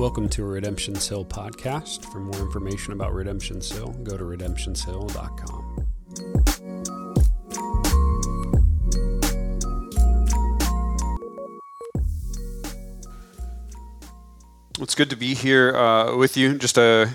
Welcome to a Redemption's Hill podcast. For more information about Redemption's Hill, go to redemptionshill.com. It's good to be here uh, with you. Just a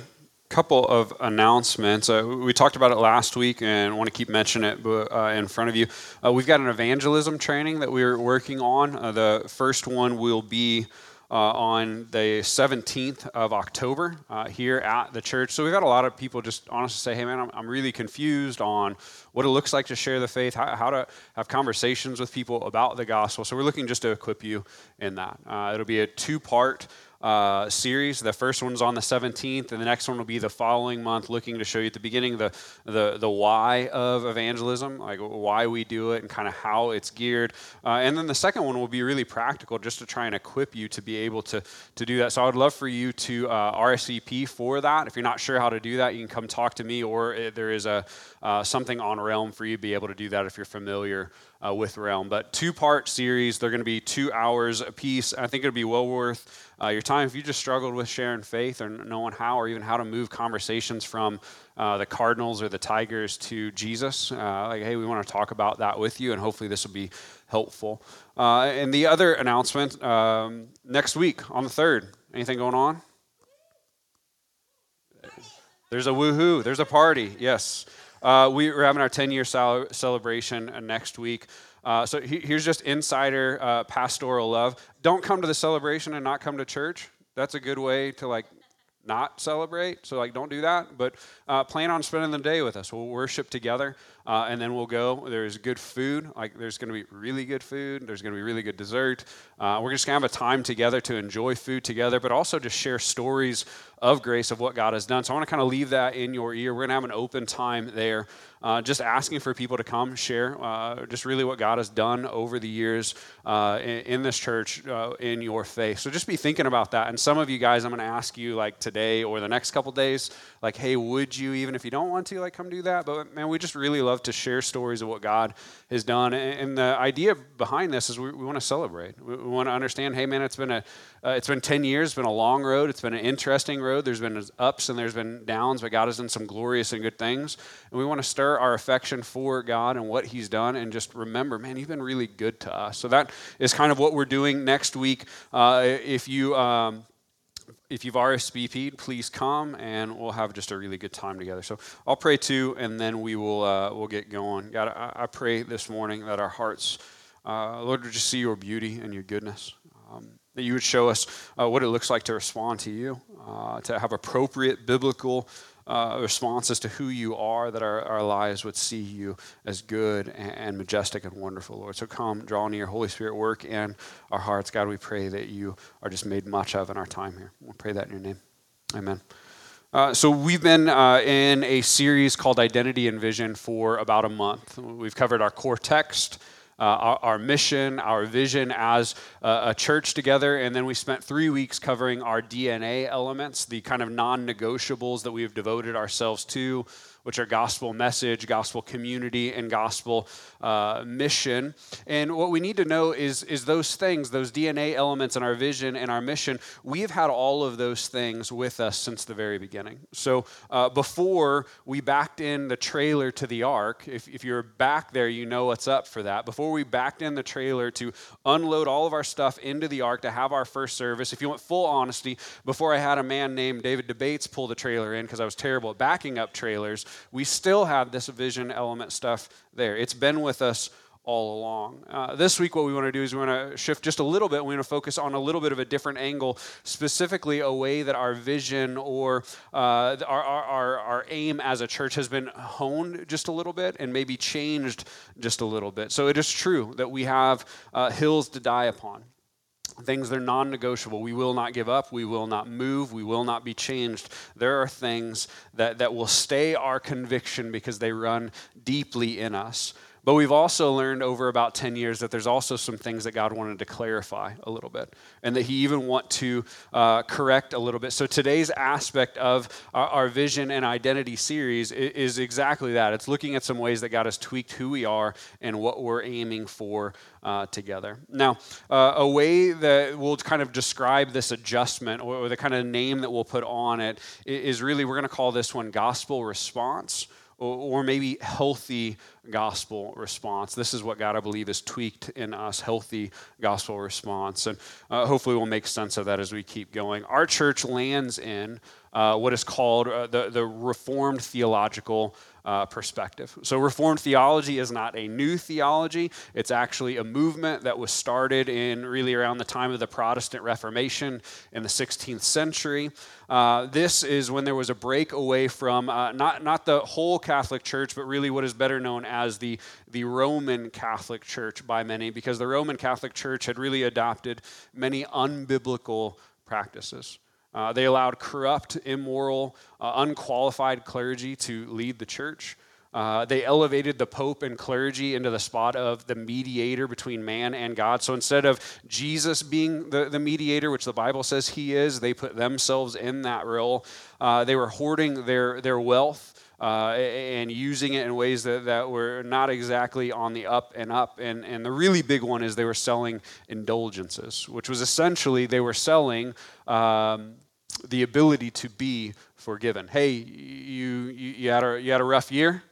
couple of announcements. Uh, we talked about it last week and want to keep mentioning it uh, in front of you. Uh, we've got an evangelism training that we're working on. Uh, the first one will be uh, on the 17th of October uh, here at the church. So we've got a lot of people just honestly say, hey man, I'm, I'm really confused on what it looks like to share the faith, how, how, to have conversations with people about the gospel. So we're looking just to equip you in that. it'll be a two part uh, series. The first one's on the 17th, and the next one will be the following month, looking to show you at the beginning the, the, the why of evangelism, like why we do it and kind of how it's geared. Uh, and then the second one will be really practical, just to try and equip you to be able to, to do that. So I would love for you to uh, RSVP for that. If you're not sure how to do that, you can come talk to me, or there is a uh, something on Realm for you to be able to do that if you're familiar uh, with Realm. But two part series, they're going to be two hours a piece. I think it'll be well worth uh, your time. If you just struggled with sharing faith or knowing how, or even how to move conversations from uh, the Cardinals or the Tigers to Jesus, uh, like, hey, we want to talk about that with you, and hopefully this will be helpful. Uh, and the other announcement um, next week on the 3rd, anything going on? There's a woohoo, there's a party, yes. Uh, we, are having our 10 year celebration uh, next week. Uh, so he, here's just insider uh, pastoral love. Don't come to the celebration and not come to church. That's a good way to like not celebrate. So like, don't do that. But uh, plan on spending the day with us. We'll worship together, uh, and then we'll go. There's good food. Like, there's going to be really good food. There's going to be really good dessert. Uh, we're just going to have a time together to enjoy food together, but also just share stories of grace of what God has done. So I want to kind of leave that in your ear. We're going to have an open time there, uh, just asking for people to come share uh, just really what God has done over the years uh, in, in, this church uh, in your faith. So just be thinking about that. And some of you guys, I'm going to ask you like today or the next couple days, like, hey, would you even if you don't want to, like, come do that? But man, we just really love to share stories of what God has done. And, the idea behind this is we, we want to celebrate. We, we want to understand, hey, man, it's been a uh, it's been 10 years, it's been a long road, it's been an interesting road. There's been ups and there's been downs, but God has done some glorious and good things. And we want to stir our affection for God and what He's done and just remember, man, you've been really good to us. So that is kind of what we're doing next week. Uh, if you. Um, if you've RSVP'd, please come and we'll have just a really good time together. So I'll pray too, and then we will uh, we'll get going. God, I, I, pray this morning that our hearts, uh, Lord, would just see your beauty and your goodness. Um, that you would show us uh, what it looks like to respond to you, uh, to have appropriate biblical uh, responses to who you are, that our, our lives would see you as good and, and, majestic and wonderful, Lord. So come, draw near, Holy Spirit, work in our hearts. God, we pray that you are just made much of in our time here. We pray that in your name. Amen. Uh, so, we've been uh, in a series called Identity and Vision for about a month. We've covered our core text, uh, our, our, mission, our vision as a, a, church together. And then we spent three weeks covering our DNA elements, the kind of non negotiables that we have devoted ourselves to which are gospel message, gospel community, and gospel uh, mission. And what we need to know is, is those things, those DNA elements in our vision and our mission, we have had all of those things with us since the very beginning. So uh, before we backed in the trailer to the ark, if, if you're back there, you know what's up for that. Before we backed in the trailer to unload all of our stuff into the ark to have our first service, if you want full honesty, before I had a man named David Debates pull the trailer in because I was terrible at backing up trailers, we still have this vision element stuff there. It's been with us all along. Uh, this week, what we want to do is we want to shift just a little bit. We want to focus on a little bit of a different angle, specifically a way that our vision or uh, our, our, our aim as a church has been honed just a little bit and maybe changed just a little bit. So it is true that we have uh, hills to die upon things that are non negotiable. We will not give up. We will not move. We will not be changed. There are things that, that will stay our conviction because they run deeply in us. But we've also learned over about 10 years that there's also some things that God wanted to clarify a little bit and that He even want to uh, correct a little bit. So today's aspect of our, our vision and identity series is, is, exactly that. It's looking at some ways that God has tweaked who we are and what we're aiming for uh, together. Now, uh, a way that we'll kind of describe this adjustment or, or the kind of name that we'll put on it is really, we're going to call this one gospel response or, maybe healthy gospel response. This is what God, I believe, has tweaked in us healthy gospel response. And uh, hopefully, we'll make sense of that as we keep going. Our church lands in uh, what is called uh, the, the Reformed theological uh, perspective. So, Reformed theology is not a new theology. It's actually a movement that was started in really around the time of the Protestant Reformation in the 16th century. Uh, this is when there was a break away from uh, not, not the whole Catholic Church, but really what is better known as the, the Roman Catholic Church by many, because the Roman Catholic Church had really adopted many unbiblical practices. Uh, they allowed corrupt, immoral, uh, unqualified clergy to lead the church. Uh, they elevated the Pope and clergy into the spot of the mediator between man and God. So instead of Jesus being the, the mediator, which the Bible says he is, they put themselves in that role. Uh, they were hoarding their, their wealth. Uh, and using it in ways that, that were not exactly on the up and up. And, and the really big one is they were selling indulgences, which was essentially they were selling um, the ability to be forgiven. Hey, you, you, you, had a, you had a rough year?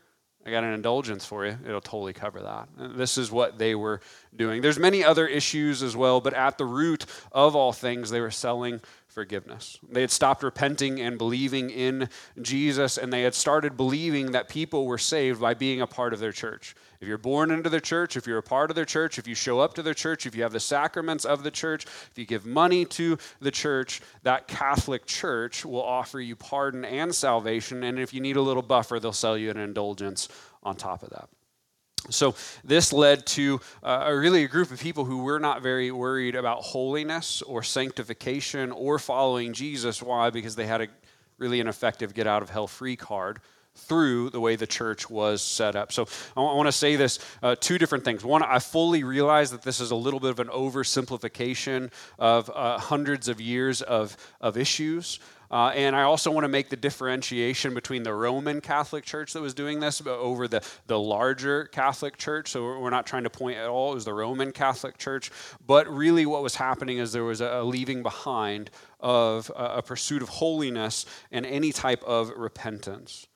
I got an indulgence for you. It'll totally cover that. This is what they were doing. There's many other issues as well, but at the root of all things, they were selling forgiveness. They had stopped repenting and believing in Jesus, and they had started believing that people were saved by being a part of their church. If you're born into their church, if you're a part of their church, if you show up to their church, if you have the sacraments of the church, if you give money to the church, that Catholic church will offer you pardon and salvation. And if you need a little buffer, they'll sell you an indulgence on top of that. So, this led to uh, really a group of people who were not very worried about holiness or sanctification or following Jesus. Why? Because they had a really an effective get out of hell free card through the way the church was set up. So I want to say this uh, two different things. One, I fully realize that this is a little bit of an oversimplification of uh, hundreds of years of, of issues. Uh, and I also want to make the differentiation between the Roman Catholic Church that was doing this over the, the larger Catholic Church. So we're not trying to point at all, it was the Roman Catholic Church. But really, what was happening is there was a, leaving behind of a, a pursuit of holiness and any type of repentance.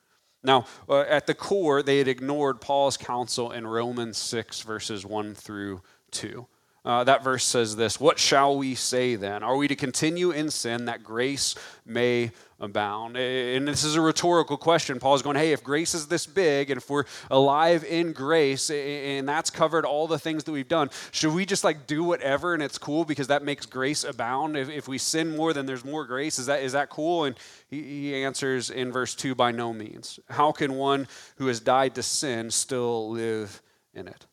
Now, uh, at the core, they had ignored Paul's counsel in Romans 6, verses 1 through 2. Uh, that verse says this What shall we say then? Are we to continue in sin that grace may abound? And this is a rhetorical question. Paul's going, Hey, if grace is this big, and if we're alive in grace, and that's covered all the things that we've done, should we just like do whatever and it's cool because that makes grace abound? If, if we sin more, then there's more grace. Is that, is that cool? And he, he answers in verse 2 By no means. How can one who has died to sin still live in it?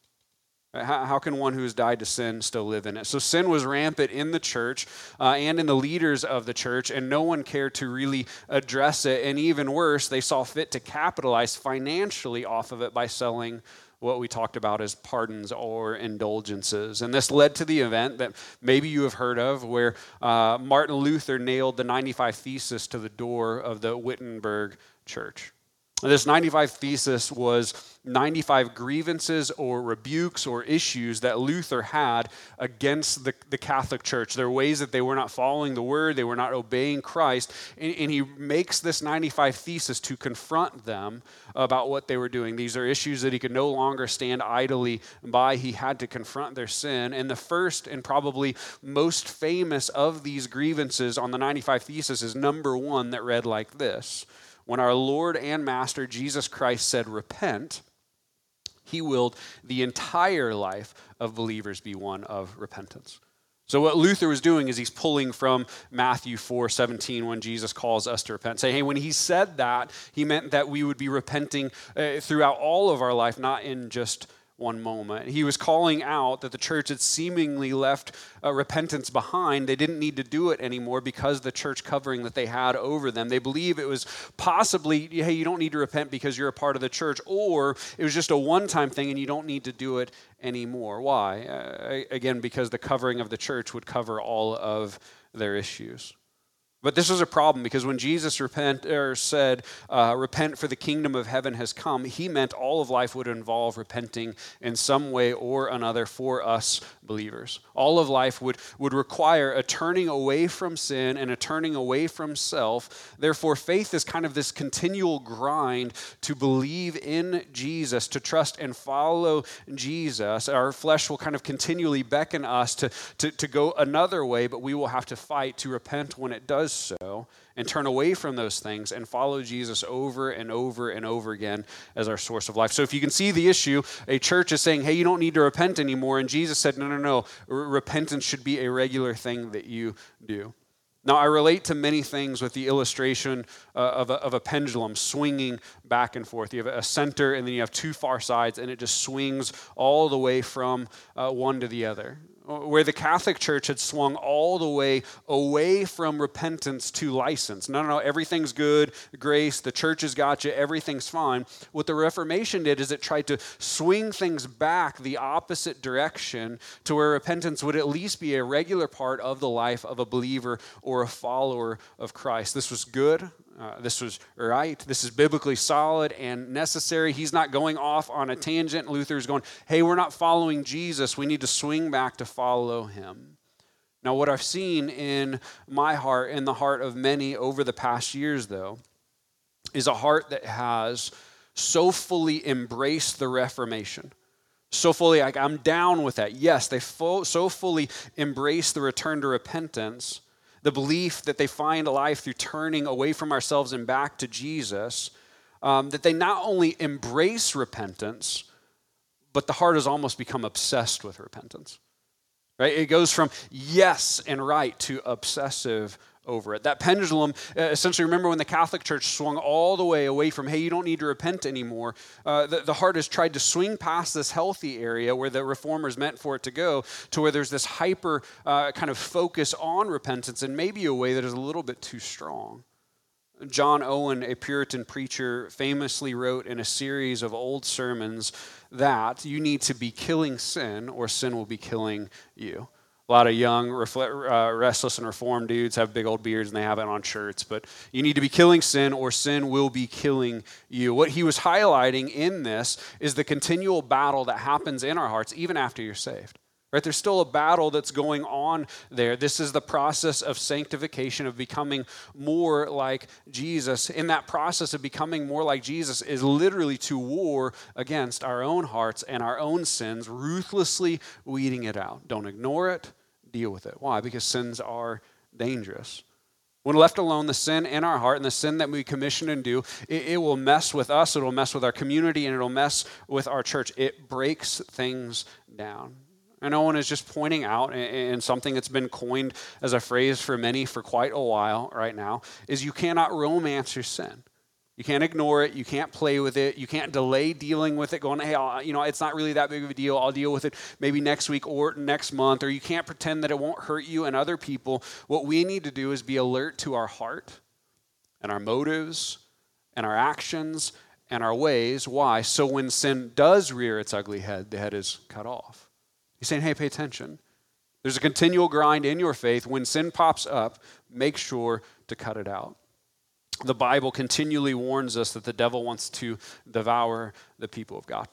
How, how, can one who has died to sin still live in it? So sin was rampant in the church uh, and in the leaders of the church, and no one cared to really address it. And even worse, they saw fit to capitalize financially off of it by selling what we talked about as pardons or indulgences. And this led to the event that maybe you have heard of where uh, Martin Luther nailed the 95 Thesis to the door of the Wittenberg church. This 95 Thesis was 95 grievances or rebukes or issues that Luther had against the, the Catholic Church. There are ways that they were not following the word, they were not obeying Christ. And, and, he makes this 95 thesis to confront them about what they were doing. These are issues that he could no longer stand idly by. He had to confront their sin. And the first and probably most famous of these grievances on the 95 thesis is number one that read like this When our Lord and Master Jesus Christ said, Repent, he willed the entire life of believers be one of repentance. So what Luther was doing is he's pulling from Matthew 4, 17 when Jesus calls us to repent. Say, hey, when he said that, he meant that we would be repenting uh, throughout all of our life, not in just one moment. He was calling out that the church had seemingly left uh, repentance behind. They didn't need to do it anymore because the church covering that they had over them. They believe it was possibly, hey, you don't need to repent because you're a part of the church, or it was just a one time thing and you don't need to do it anymore. Why? Uh, again, because the covering of the church would cover all of their issues. But this was a problem because when Jesus repent, or said, uh, Repent for the kingdom of heaven has come, he meant all of life would involve repenting in some way or another for us believers. All of life would, would require a turning away from sin and a turning away from self. Therefore, faith is kind of this continual grind to believe in Jesus, to trust and follow Jesus. Our flesh will kind of continually beckon us to, to, to go another way, but we will have to fight to repent when it does so and turn away from those things and follow Jesus over and over and over again as our source of life. So if you can see the issue, a church is saying, hey, you don't need to repent anymore. And Jesus said, no, no, no. repentance should be a regular thing that you do. Now, I relate to many things with the illustration uh, of, a, of, a, pendulum swinging back and forth. You have a center, and then you have two far sides, and it just swings all the way from uh, one to the other where the Catholic Church had swung all the way away from repentance to license. No, no, no, everything's good, grace, the church has got you, everything's fine. What the Reformation did is it tried to swing things back the opposite direction to where repentance would at least be a regular part of the life of a believer or a follower of Christ. This was good, uh, this was right. This is biblically solid and necessary. He's not going off on a tangent. Luther's going, hey, we're not following Jesus. We need to swing back to follow him. Now, what I've seen in my heart, in the heart of many over the past years, though, is a heart that has so fully embraced the Reformation so fully like i'm down with that yes they fo- so fully embrace the return to repentance the belief that they find life through turning away from ourselves and back to Jesus, um, that they not only embrace repentance, but the heart has almost become obsessed with repentance. Right? It goes from yes and right to obsessive over it. That pendulum, uh, essentially, remember when the Catholic Church swung all the way away from, hey, you don't need to repent anymore, uh, the, the, heart has tried to swing past this healthy area where the reformers meant for it to go to where there's this hyper uh, kind of focus on repentance and maybe a way that is a little bit too strong. John Owen, a Puritan preacher, famously wrote in a series of old sermons that you need to be killing sin or sin will be killing you. A lot of young, uh, restless, and reformed dudes have big old beards and they have it on shirts. But you need to be killing sin, or sin will be killing you. What he was highlighting in this is the continual battle that happens in our hearts even after you're saved. Right? There's still a battle that's going on there. This is the process of sanctification, of becoming more like Jesus. In that process of becoming more like Jesus is literally to war against our own hearts and our own sins, ruthlessly weeding it out. Don't ignore it, deal with it. Why? Because sins are dangerous. When left alone, the sin in our heart and the sin that we commission and do, it, it, will mess with us, it will mess with our community, and it'll mess with our church. It breaks things down. And Owen is just pointing out, and something that's been coined as a phrase for many for quite a while right now, is you cannot romance your sin. You can't ignore it. You can't play with it. You can't delay dealing with it, going, hey, I'll, you know, it's not really that big of a deal. I'll deal with it maybe next week or next month. Or you can't pretend that it won't hurt you and other people. What we need to do is be alert to our heart and our motives and our actions and our ways. Why? So when sin does rear its ugly head, the head is cut off. He's saying, hey, pay attention. There's a continual grind in your faith. When sin pops up, make sure to cut it out the Bible continually warns us that the devil wants to devour the people of God.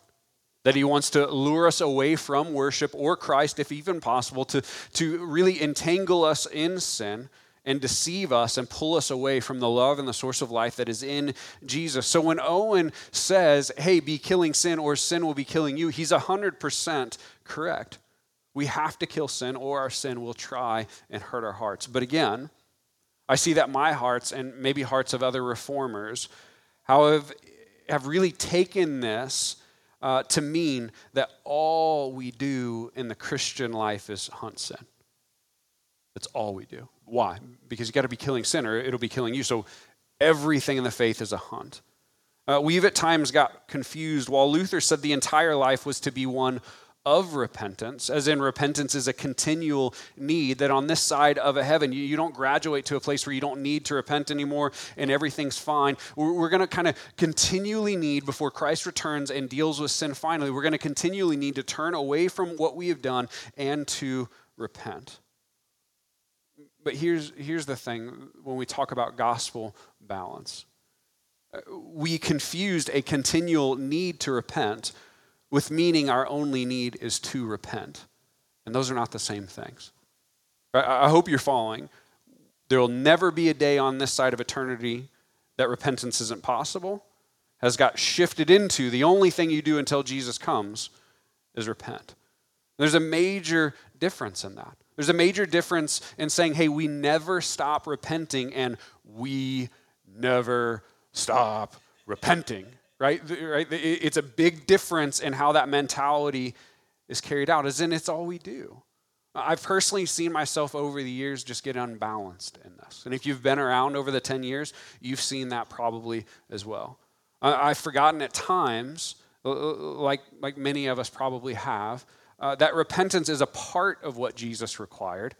That he wants to lure us away from worship or Christ, if even possible, to, to really entangle us in sin and deceive us and pull us away from the love and the source of life that is in Jesus. So when Owen says, hey, be killing sin or sin will be killing you, he's 100% correct. We have to kill sin or our sin will try and hurt our hearts. But again, I see that my hearts and maybe hearts of other reformers have, have really taken this uh, to mean that all we do in the Christian life is hunt sin. That's all we do. Why? Because you got to be killing sin or it'll be killing you. So everything in the faith is a hunt. Uh, we've at times got confused. While Luther said the entire life was to be one of repentance, as in repentance is a continual need, that on this side of a heaven, you, you don't graduate to a place where you don't need to repent anymore and everything's fine. We're, we're going to kind of continually need, before Christ returns and deals with sin finally, we're going to continually need to turn away from what we have done and to repent. But here's, here's the thing when we talk about gospel balance uh, we confused a continual need to repent with meaning our only need is to repent. And those are not the same things. I hope you're following. There will never be a day on this side of eternity that repentance isn't possible, has got shifted into the only thing you do until Jesus comes is repent. There's a major difference in that. There's a major difference in saying, hey, we never stop repenting and we never stop repenting, right? right? It's a big difference in how that mentality is carried out, as in it's all we do. I've personally seen myself over the years just get unbalanced in this. And if you've been around over the 10 years, you've seen that probably as well. I've forgotten at times, like, like many of us probably have, uh, that repentance is a part of what Jesus required,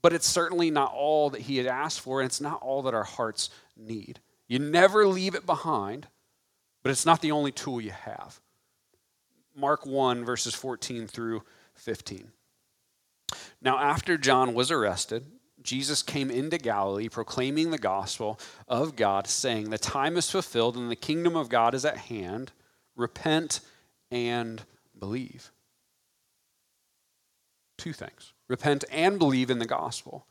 but it's certainly not all that he had asked for, and it's not all that our hearts need. You never leave it behind, but it's not the only tool you have. Mark 1, verses 14 through 15. Now, after John was arrested, Jesus came into Galilee proclaiming the gospel of God, saying, The time is fulfilled and the kingdom of God is at hand. Repent and believe. Two things repent and believe in the gospel.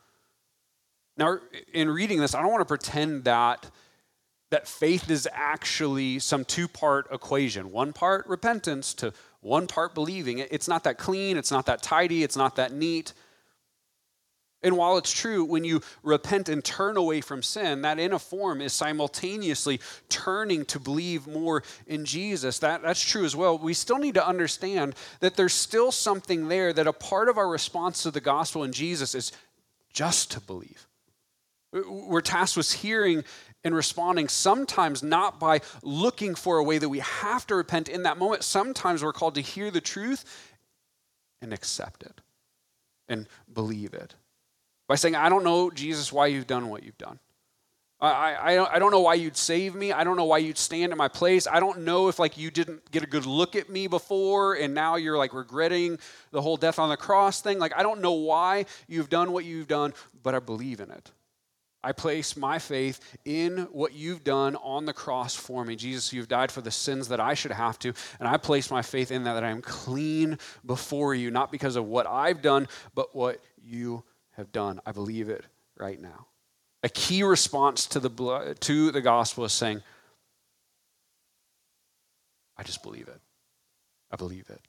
Now, in reading this, I don't want to pretend that that faith is actually some two part equation one part repentance to one part believing. It's not that clean, it's not that tidy, it's not that neat. And while it's true, when you repent and turn away from sin, that in a form is simultaneously turning to believe more in Jesus. That, that's true as well. We still need to understand that there's still something there, that a part of our response to the gospel in Jesus is just to believe. We're tasked with hearing and responding, sometimes not by looking for a way that we have to repent in that moment. Sometimes we're called to hear the truth and accept it and believe it. By saying, I don't know, Jesus, why you've done what you've done. I, I, I don't know why you'd save me. I don't know why you'd stand in my place. I don't know if like you didn't get a good look at me before and now you're like regretting the whole death on the cross thing. Like I don't know why you've done what you've done, but I believe in it. I place my faith in what you've done on the cross for me. Jesus, you've died for the sins that I should have to, and I place my faith in that, that I am clean before you, not because of what I've done, but what you have done. I believe it right now. A key response to the, blood, to the gospel is saying, I just believe it. I believe it.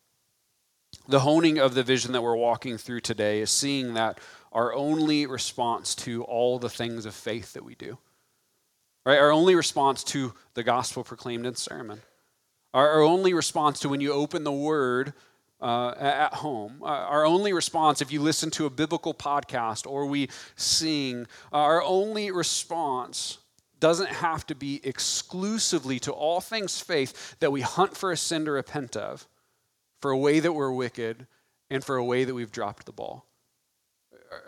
The honing of the vision that we're walking through today is seeing that our only response to all the things of faith that we do. Right? Our only response to the gospel proclaimed in sermon. Our, our only response to when you open the word uh, at home. Uh, our only response, if you listen to a biblical podcast or we sing, uh, our only response doesn't have to be exclusively to all things faith that we hunt for a sin to repent of, for a way that we're wicked, and for a way that we've dropped the ball.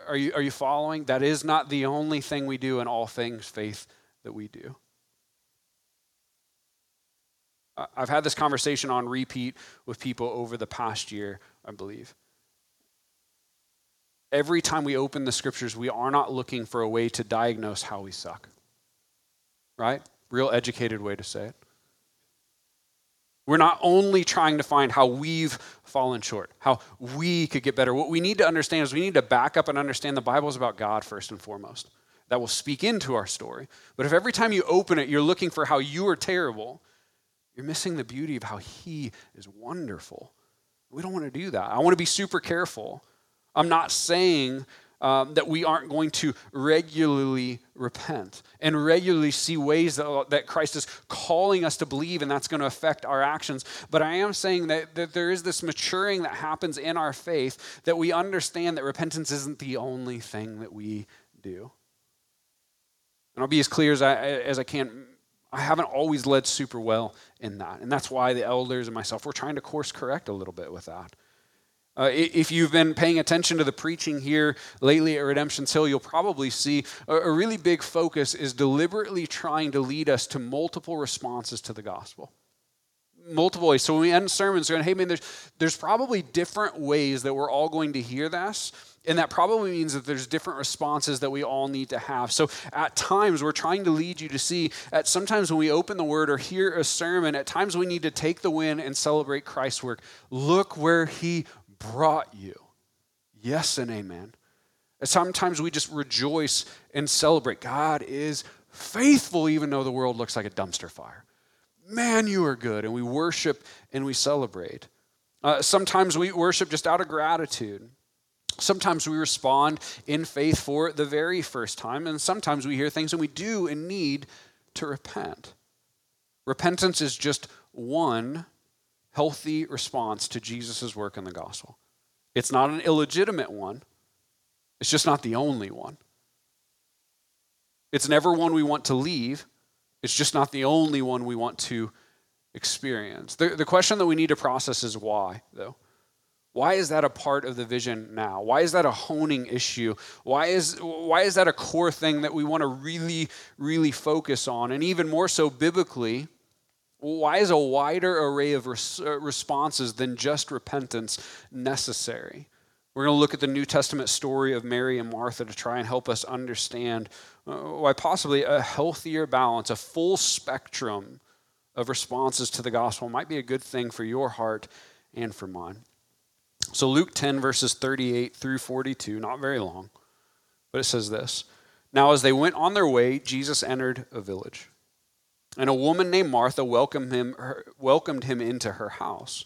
Are you, are you following? That is not the only thing we do in all things faith that we do. I've had this conversation on repeat with people over the past year, I believe. Every time we open the scriptures, we are not looking for a way to diagnose how we suck. Right? Real educated way to say it. We're not only trying to find how we've fallen short, how we could get better. What we need to understand is we need to back up and understand the Bible is about God first and foremost. That will speak into our story. But if every time you open it, you're looking for how you are terrible, you're missing the beauty of how He is wonderful. We don't want to do that. I want to be super careful. I'm not saying um, that we aren't going to regularly repent and regularly see ways that, that Christ is calling us to believe, and that's going to affect our actions. But I am saying that, that there is this maturing that happens in our faith that we understand that repentance isn't the only thing that we do. And I'll be as clear as I, as I can. I haven't always led super well in that. And that's why the elders and myself, we're trying to course correct a little bit with that. Uh, if you've been paying attention to the preaching here lately at Redemption's Hill, you'll probably see a, a really big focus is deliberately trying to lead us to multiple responses to the gospel. Multiple ways. So when we end sermons, going, hey man, there's, there's probably different ways that we're all going to hear this. And that probably means that there's different responses that we all need to have. So at times, we're trying to lead you to see, at sometimes when we open the word or hear a sermon, at times we need to take the win and celebrate Christ's work. Look where he brought you. Yes and amen. And sometimes we just rejoice and celebrate. God is faithful, even though the world looks like a dumpster fire. Man, you are good. And we worship and we celebrate. Uh, sometimes we worship just out of gratitude. Sometimes we respond in faith for the very first time, and sometimes we hear things and we do and need to repent. Repentance is just one healthy response to Jesus' work in the gospel. It's not an illegitimate one, it's just not the only one. It's never one we want to leave, it's just not the only one we want to experience. The, the question that we need to process is why, though. Why is that a part of the vision now? Why is that a honing issue? Why is, why is that a core thing that we want to really, really focus on? And even more so biblically, why is a wider array of res- uh, responses than just repentance necessary? We're going to look at the New Testament story of Mary and Martha to try and help us understand uh, why possibly a healthier balance, a full spectrum of responses to the gospel might be a good thing for your heart and for mine. So, Luke 10, verses 38 through 42, not very long, but it says this Now, as they went on their way, Jesus entered a village. And a woman named Martha welcomed him, welcomed him into her house.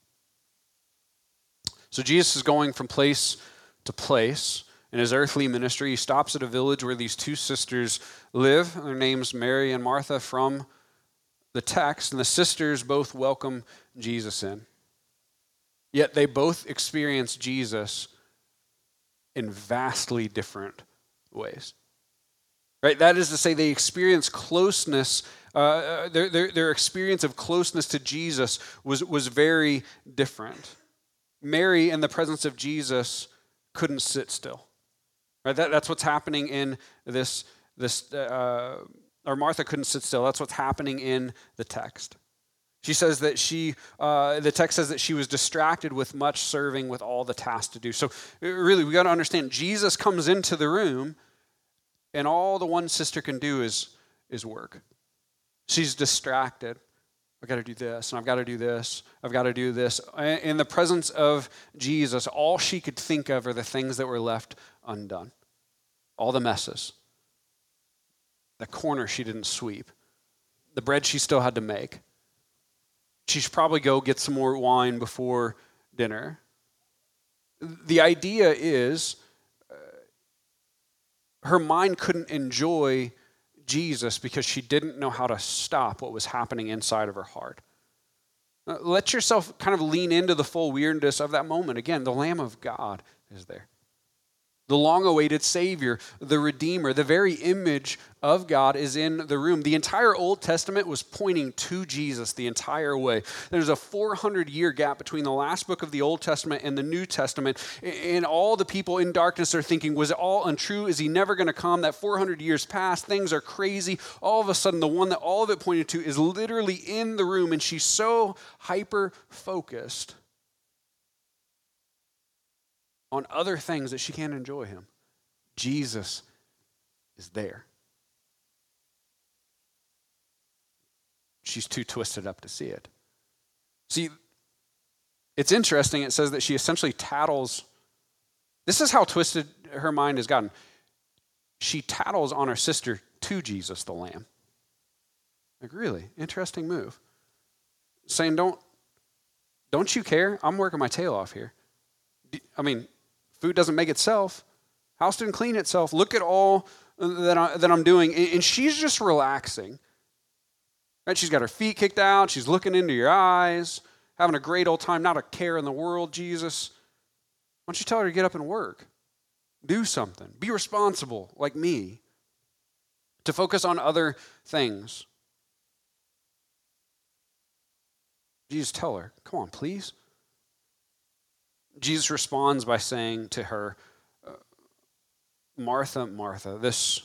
So, Jesus is going from place to place in his earthly ministry. He stops at a village where these two sisters live. Their names Mary and Martha from the text, and the sisters both welcome Jesus in. Yet they both experience Jesus in vastly different ways. Right? That is to say, they experience closeness uh, uh, their, their, their experience of closeness to Jesus was, was very different. Mary, in the presence of Jesus, couldn't sit still. Right? That, that's what's happening in this, this uh, or Martha couldn't sit still. That's what's happening in the text. She says that she, uh, the text says that she was distracted with much serving with all the tasks to do. So, really, we got to understand Jesus comes into the room, and all the one sister can do is, is work. She's distracted. I've got to do this, and I've got to do this, I've got to do this. In the presence of Jesus, all she could think of are the things that were left undone, all the messes, the corner she didn't sweep, the bread she still had to make. She should probably go get some more wine before dinner. The idea is uh, her mind couldn't enjoy Jesus because she didn't know how to stop what was happening inside of her heart. Uh, let yourself kind of lean into the full weirdness of that moment. Again, the Lamb of God is there the long awaited Savior, the Redeemer, the very image of God is in the room. The entire Old Testament was pointing to Jesus the entire way. There's a 400 year gap between the last book of the Old Testament and the New Testament. And all the people in darkness are thinking, was it all untrue? Is he never going to come? That 400 years passed. Things are crazy. All of a sudden, the one that all of it pointed to is literally in the room, and she's so hyper focused on other things that she can't enjoy him. Jesus is there. She's too twisted up to see it. See, it's interesting. It says that she essentially tattles. This is how twisted her mind has gotten. She tattles on her sister to Jesus, the Lamb. Like, really? Interesting move. Saying, don't, don't you care? I'm working my tail off here. I mean, food doesn't make itself. House didn't clean itself. Look at all that, I, that I'm doing. And she's just relaxing. Right? She's got her feet kicked out. She's looking into your eyes, having a great old time, not a care in the world, Jesus. Why don't you tell her to get up and work? Do something. Be responsible like me. To focus on other things. Jesus, tell her, come on, please. Jesus responds by saying to her, uh, Martha, Martha. This,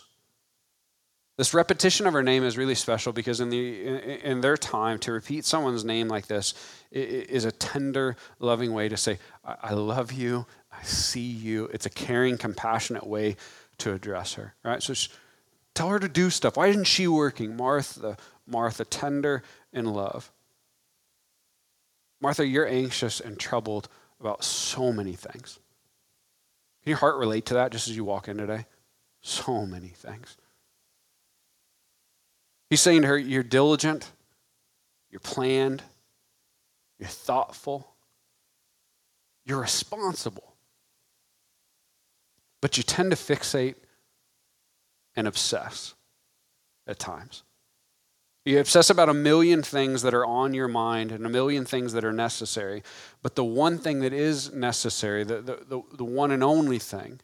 this repetition of her name is really special because in, the, in, in their time, to repeat someone's name like this is a tender, loving way to say, I, love you, I see you. It's a caring, compassionate way to address her. Right? So tell her to do stuff. Why isn't she working? Martha, Martha, tender in love. Martha, you're anxious and troubled about so many things. Can your heart relate to that just as you walk in today? So many things. He's saying to her, You're diligent, you're planned, you're thoughtful, you're responsible. But you tend to fixate and obsess at times. You obsess about a million things that are on your mind and a million things that are necessary. But the one thing that is necessary, the, the, the, the, one and only thing,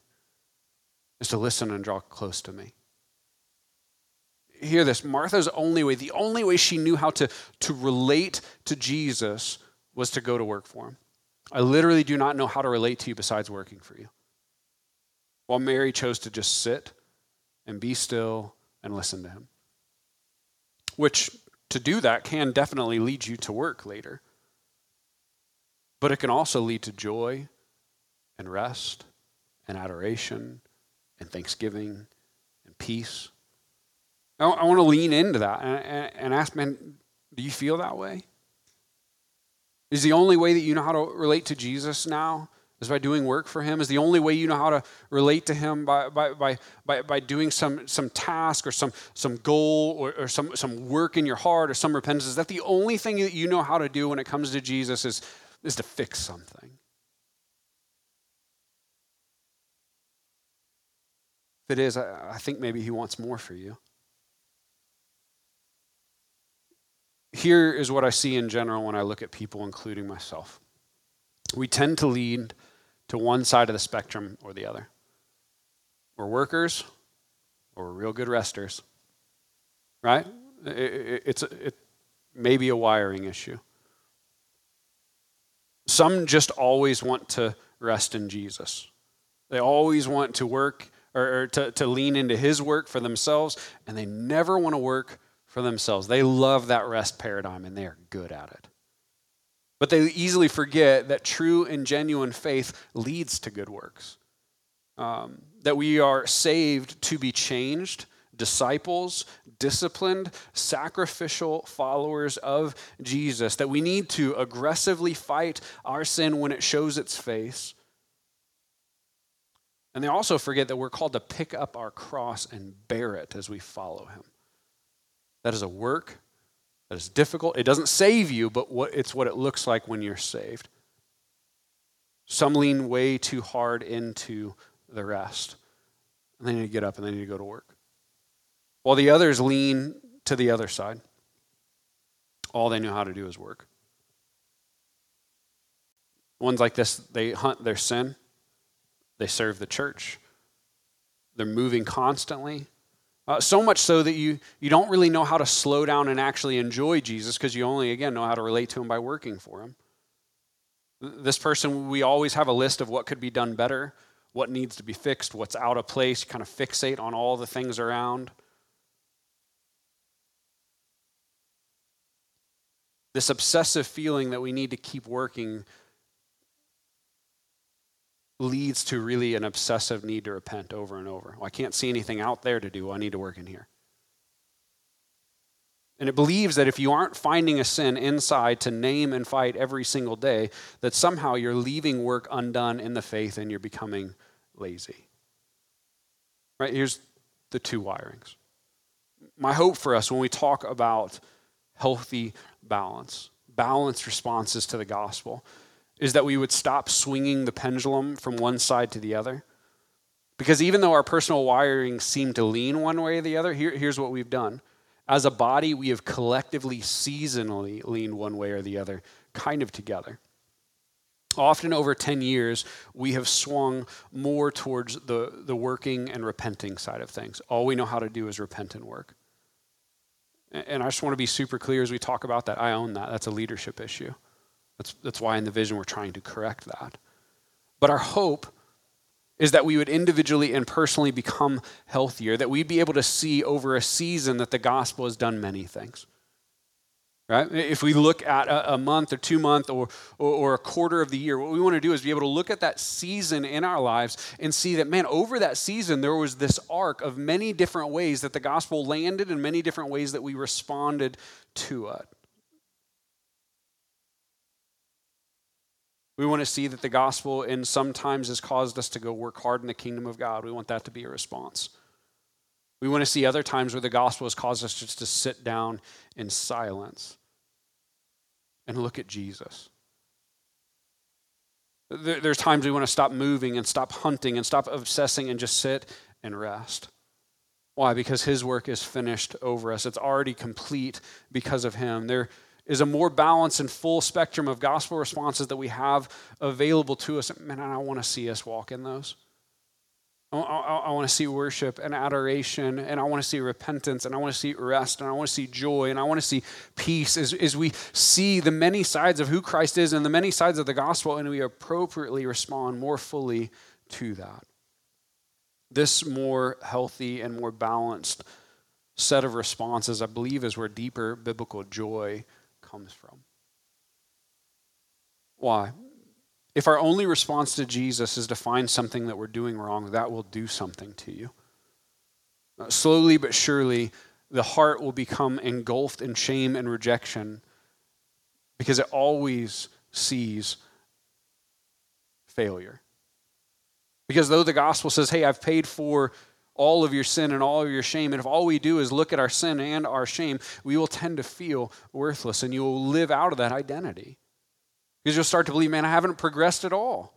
is to listen and draw close to me. Hear this Martha's only way, the only way she knew how to, to relate to Jesus was to go to work for him. I literally do not know how to relate to you besides working for you. While Mary chose to just sit and be still and listen to him which to do that can definitely lead you to work later. But it can also lead to joy and rest and adoration and thanksgiving and peace. I, I want to lean into that and, and, and ask, man, do you feel that way? Is the only way that you know how to relate to Jesus now is by doing work for him? Is the only way you know how to relate to him by, by, by, by, by doing some, some task or some, some goal or, or some, some work in your heart or some repentance? Is that the only thing that you know how to do when it comes to Jesus is, is to fix something? If it is, I, I think maybe he wants more for you. Here is what I see in general when I look at people, including myself. We tend to lead to one side of the spectrum or the other. We're workers or we're real good resters. Right? It, it, it's it may be a wiring issue. Some just always want to rest in Jesus. They always want to work or, or to, to lean into his work for themselves, and they never want to work for themselves. They love that rest paradigm and they are good at it. But they easily forget that true and genuine faith leads to good works. Um, that we are saved to be changed, disciples, disciplined, sacrificial followers of Jesus. That we need to aggressively fight our sin when it shows its face. And they also forget that we're called to pick up our cross and bear it as we follow him. That is a work that is difficult. It doesn't save you, but what, it's what it looks like when you're saved. Some lean way too hard into the rest. And they need to get up and they need to go to work. While the others lean to the other side. All they know how to do is work. Ones like this, they hunt their sin, they serve the church, they're moving constantly, uh, so much so that you, you don't really know how to slow down and actually enjoy Jesus because you only, again, know how to relate to him by working for him. This person, we always have a list of what could be done better, what needs to be fixed, what's out of place, kind of fixate on all the things around. This obsessive feeling that we need to keep working leads to really an obsessive need to repent over and over. Well, I can't see anything out there to do. I need to work in here. And it believes that if you aren't finding a sin inside to name and fight every single day, that somehow you're leaving work undone in the faith and you're becoming lazy. Right? Here's the two wirings My hope for us when we talk about healthy balance, balanced responses to the gospel, is that we would stop swinging the pendulum from one side to the other. Because even though our personal wiring seem to lean one way or the other, here, here's what we've done. As a body, we have collectively, seasonally leaned one way or the other, kind of together. Often over 10 years, we have swung more towards the, the working and repenting side of things. All we know how to do is repent and work. And I just want to be super clear as we talk about that. I own that. That's a leadership issue. That's, that's why in the vision we're trying to correct that. But our hope is that we would individually and personally become healthier, that we'd be able to see over a season that the gospel has done many things. Right? If we look at a, month or two month or, or, or, a quarter of the year, what we want to do is be able to look at that season in our lives and see that, man, over that season, there was this arc of many different ways that the gospel landed and many different ways that we responded to it. We want to see that the gospel, and sometimes has caused us to go work hard in the kingdom of God. We want that to be a response. We want to see other times where the gospel has caused us just to sit down in silence and look at Jesus. There's times we want to stop moving and stop hunting and stop obsessing and just sit and rest. Why? Because his work is finished over us. It's already complete because of him. There is a more balanced and full spectrum of gospel responses that we have available to us. Man, I want to see us walk in those. I, I, I want to see worship and adoration, and I want to see repentance, and I want to see rest, and I want to see joy, and I want to see peace as, as we see the many sides of who Christ is and the many sides of the gospel, and we appropriately respond more fully to that. This more healthy and more balanced set of responses, I believe, is where deeper biblical joy comes from. Why? If our only response to Jesus is to find something that we're doing wrong, that will do something to you. Uh, slowly but surely, the heart will become engulfed in shame and rejection because it always sees failure. Because though the gospel says, hey, I've paid for all of your sin and all of your shame, and if all we do is look at our sin and our shame, we will tend to feel worthless and you will live out of that identity. Because you'll start to believe, man, I haven't progressed at all.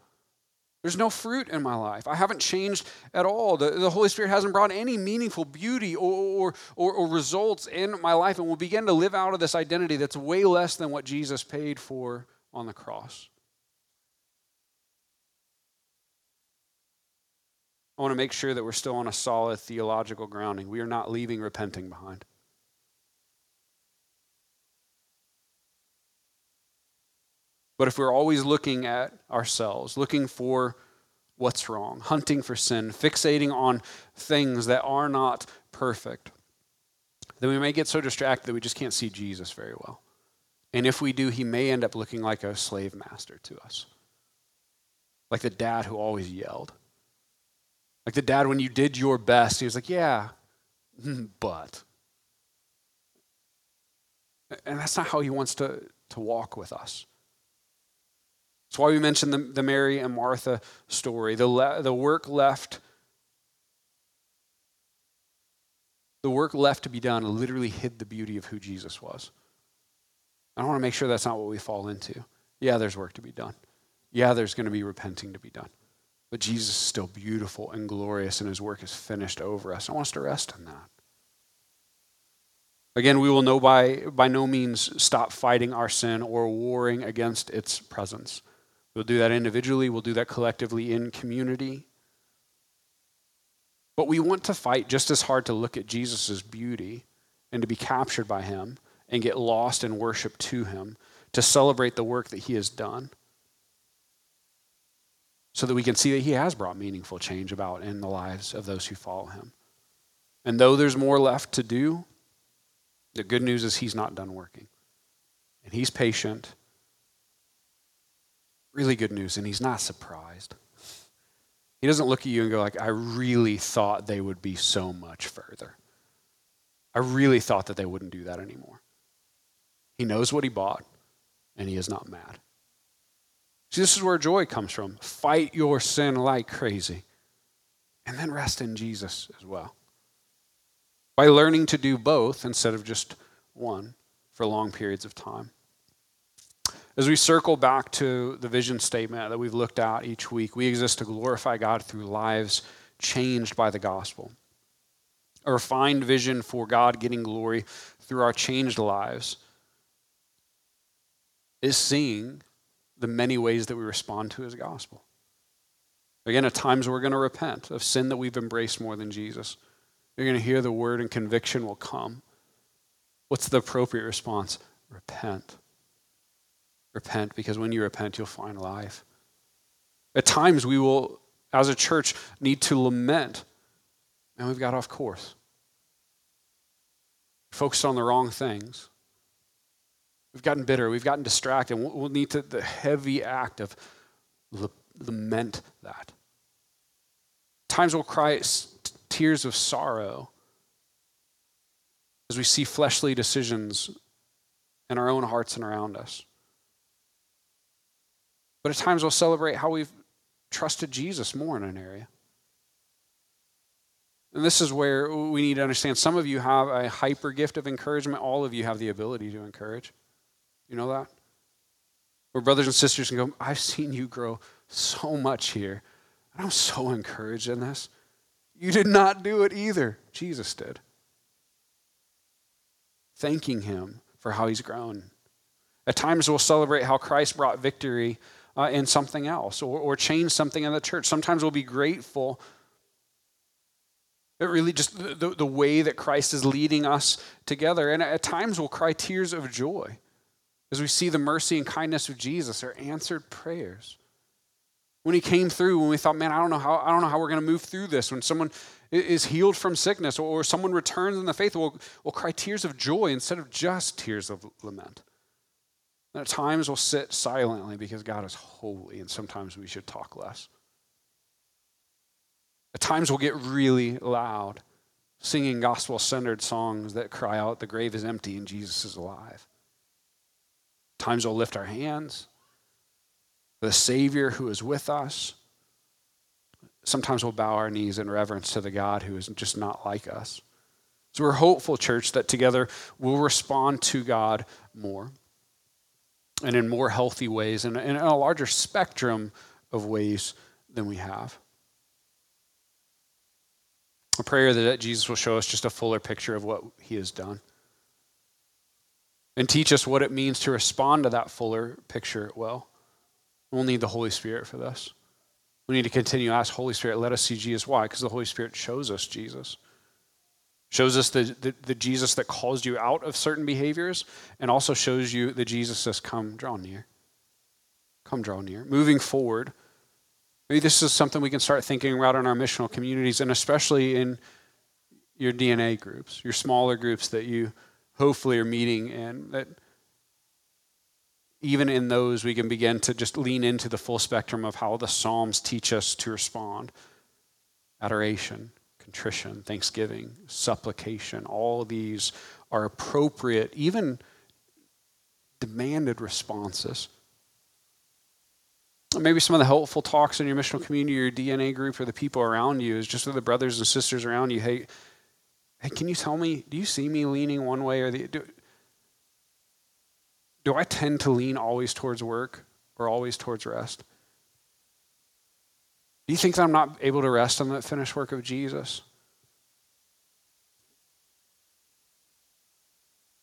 There's no fruit in my life. I haven't changed at all. The, the Holy Spirit hasn't brought any meaningful beauty or, or, or, or results in my life. And we'll begin to live out of this identity that's way less than what Jesus paid for on the cross. I want to make sure that we're still on a solid theological grounding. We are not leaving repenting behind. But if we're always looking at ourselves, looking for what's wrong, hunting for sin, fixating on things that are not perfect, then we may get so distracted that we just can't see Jesus very well. And if we do, he may end up looking like a slave master to us, like the dad who always yelled. Like the dad, when you did your best, he was like, Yeah, mm, but. And that's not how he wants to, to walk with us. That's why we mentioned the, the Mary and Martha story. The, le- the work left. The work left to be done literally hid the beauty of who Jesus was. I want to make sure that's not what we fall into. Yeah, there's work to be done. Yeah, there's going to be repenting to be done. But Jesus is still beautiful and glorious, and his work is finished over us. I want us to rest in that. Again, we will know by, by no means stop fighting our sin or warring against its presence. We'll do that individually, we'll do that collectively in community. But we want to fight just as hard to look at Jesus' beauty and to be captured by him and get lost in worship to him, to celebrate the work that he has done, so that we can see that he has brought meaningful change about in the lives of those who follow him. And though there's more left to do, the good news is he's not done working. And he's patient really good news, and he's not surprised. He doesn't look at you and go like, I really thought they would be so much further. I really thought that they wouldn't do that anymore. He knows what he bought, and he is not mad. See, this is where joy comes from. Fight your sin like crazy, and then rest in Jesus as well. by learning to do both instead of just one for long periods of time. As we circle back to the vision statement that we've looked at each week, we exist to glorify God through lives changed by the gospel. A refined vision for God getting glory through our changed lives is seeing the many ways that we respond to his gospel. Again, at times we're going to repent of sin that we've embraced more than Jesus. You're going to hear the word and conviction will come. What's the appropriate response? Repent. Repent, because when you repent, you'll find life. At times, we will, as a church, need to lament, and we've got off course. Focused on the wrong things. We've gotten bitter. We've gotten distracted. We'll need to, the heavy act of lament that. Times we'll cry tears of sorrow as we see fleshly decisions in our own hearts and around us. But at times we'll celebrate how we've trusted Jesus more in an area. And this is where we need to understand some of you have a hyper gift of encouragement, all of you have the ability to encourage. You know that? Where brothers and sisters can go, I've seen you grow so much here, and I'm so encouraged in this. You did not do it either. Jesus did. Thanking him for how he's grown. At times, we'll celebrate how Christ brought victory uh, in something else or, or change something in the church. Sometimes we'll be grateful. It really just the, the way that Christ is leading us together. And at times we'll cry tears of joy as we see the mercy and kindness of Jesus or answered prayers. When he came through, when we thought, man, I don't know how, I don't know how we're going to move through this. When someone is healed from sickness or, or someone returns in the faith, we'll, we'll cry tears of joy instead of just tears of lament. And at times we'll sit silently because God is holy, and sometimes we should talk less. At times we'll get really loud, singing gospel centered songs that cry out, The grave is empty and Jesus is alive. Times we'll lift our hands, the Savior who is with us. Sometimes we'll bow our knees in reverence to the God who is just not like us. So we're hopeful, church, that together we'll respond to God more and in more healthy ways and in a larger spectrum of ways than we have. A prayer that Jesus will show us just a fuller picture of what he has done and teach us what it means to respond to that fuller picture well. We'll need the Holy Spirit for this. We need to continue to ask Holy Spirit, let us see Jesus. Why? Because the Holy Spirit shows us Jesus shows us the, the, the, Jesus that calls you out of certain behaviors, and also shows you the Jesus says, Come, draw near. Come, draw near. Moving forward, maybe this is something we can start thinking about in our missional communities, and especially in your DNA groups, your smaller groups that you hopefully are meeting and That even in those, we can begin to just lean into the full spectrum of how the Psalms teach us to respond adoration, contrition, thanksgiving, supplication, all these are appropriate, even demanded responses. Maybe some of the helpful talks in your missional community, your DNA group, or the people around you is just with the brothers and sisters around you. Hey, hey, can you tell me? Do you see me leaning one way or the? Do, do I tend to lean always towards work or always towards rest? Do you think that I'm not able to rest on the finished work of Jesus?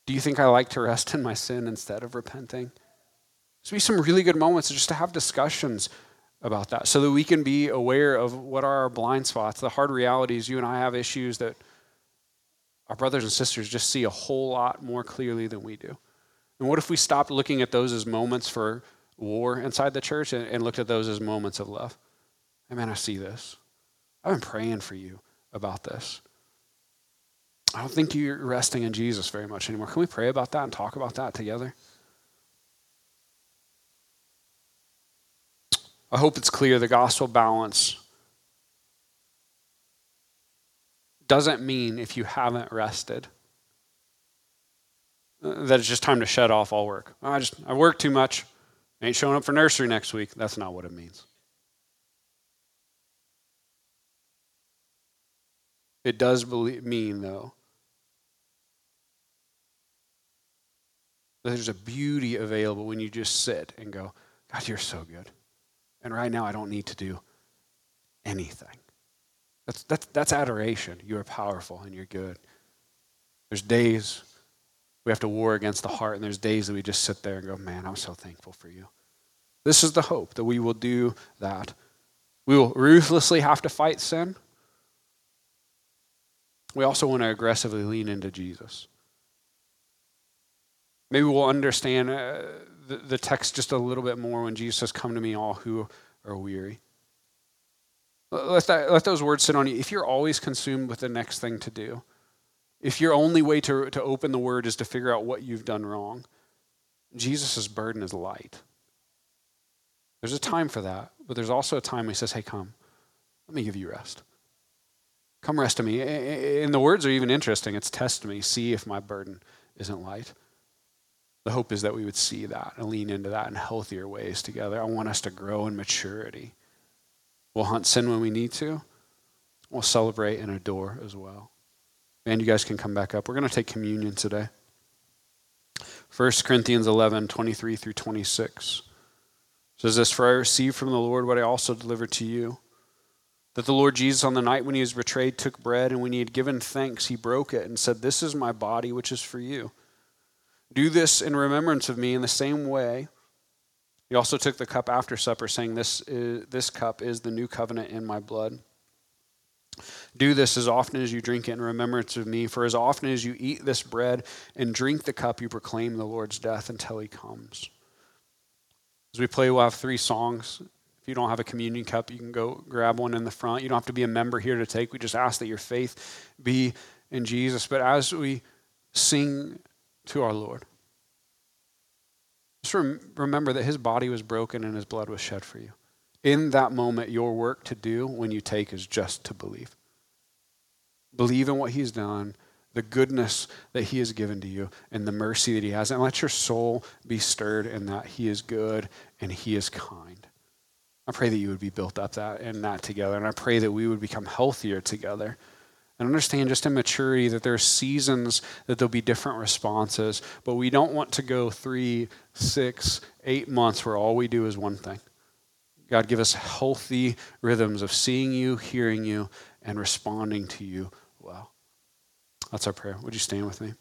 Do you think I like to rest in my sin instead of repenting? There's be some really good moments just to have discussions about that so that we can be aware of what are our blind spots, the hard realities. You and I have issues that our brothers and sisters just see a whole lot more clearly than we do. And what if we stopped looking at those as moments for war inside the church and, and looked at those as moments of love? Hey, man, I see this. I've been praying for you about this. I don't think you're resting in Jesus very much anymore. Can we pray about that and talk about that together? I hope it's clear the gospel balance doesn't mean if you haven't rested uh, that it's just time to shut off all work. I just I work too much. I ain't showing up for nursery next week. That's not what it means. It does believe, mean though that there's a beauty available when you just sit and go, God, you're so good. And right now I don't need to do anything. That's, that's, that's adoration. You are powerful and you're good. There's days we have to war against the heart, and there's days that we just sit there and go, Man, I'm so thankful for you. This is the hope that we will do that. We will ruthlessly have to fight sin. We also want to aggressively lean into Jesus. Maybe we'll understand uh, the, the text just a little bit more when Jesus says, Come to me, all who are weary. Let, that, let those words sit on you. If you're always consumed with the next thing to do, if your only way to, to open the word is to figure out what you've done wrong, Jesus' burden is light. There's a time for that, but there's also a time he says, Hey, come, let me give you rest. Come rest to me. And the words are even interesting. It's test me, see if my burden isn't light. The hope is that we would see that and lean into that in healthier ways together. I want us to grow in maturity. We'll hunt sin when we need to. We'll celebrate and adore as well. And you guys can come back up. We're going to take communion today. 1 Corinthians 11, 23 through 26 says this For I received from the Lord what I also delivered to you. That the Lord Jesus, on the night when he was betrayed, took bread, and when he had given thanks, he broke it and said, This is my body, which is for you. Do this in remembrance of me in the same way. He also took the cup after supper, saying, This, is, this cup is the new covenant in my blood. Do this as often as you drink it in remembrance of me, for as often as you eat this bread and drink the cup, you proclaim the Lord's death until he comes. As we play, we'll have three songs. If you don't have a communion cup, you can go grab one in the front. You don't have to be a member here to take. We just ask that your faith be in Jesus. But as we sing to our Lord. Just rem- remember that his body was broken and his blood was shed for you. In that moment, your work to do when you take is just to believe. Believe in what he's done, the goodness that he has given to you, and the mercy that he has. And let your soul be stirred in that he is good and he is kind. I pray that you would be built up that and that together. And I pray that we would become healthier together and understand just in maturity that there are seasons that there'll be different responses, but we don't want to go three, six, eight months where all we do is one thing. God, give us healthy rhythms of seeing you, hearing you, and responding to you well. That's our prayer. Would you stand with me?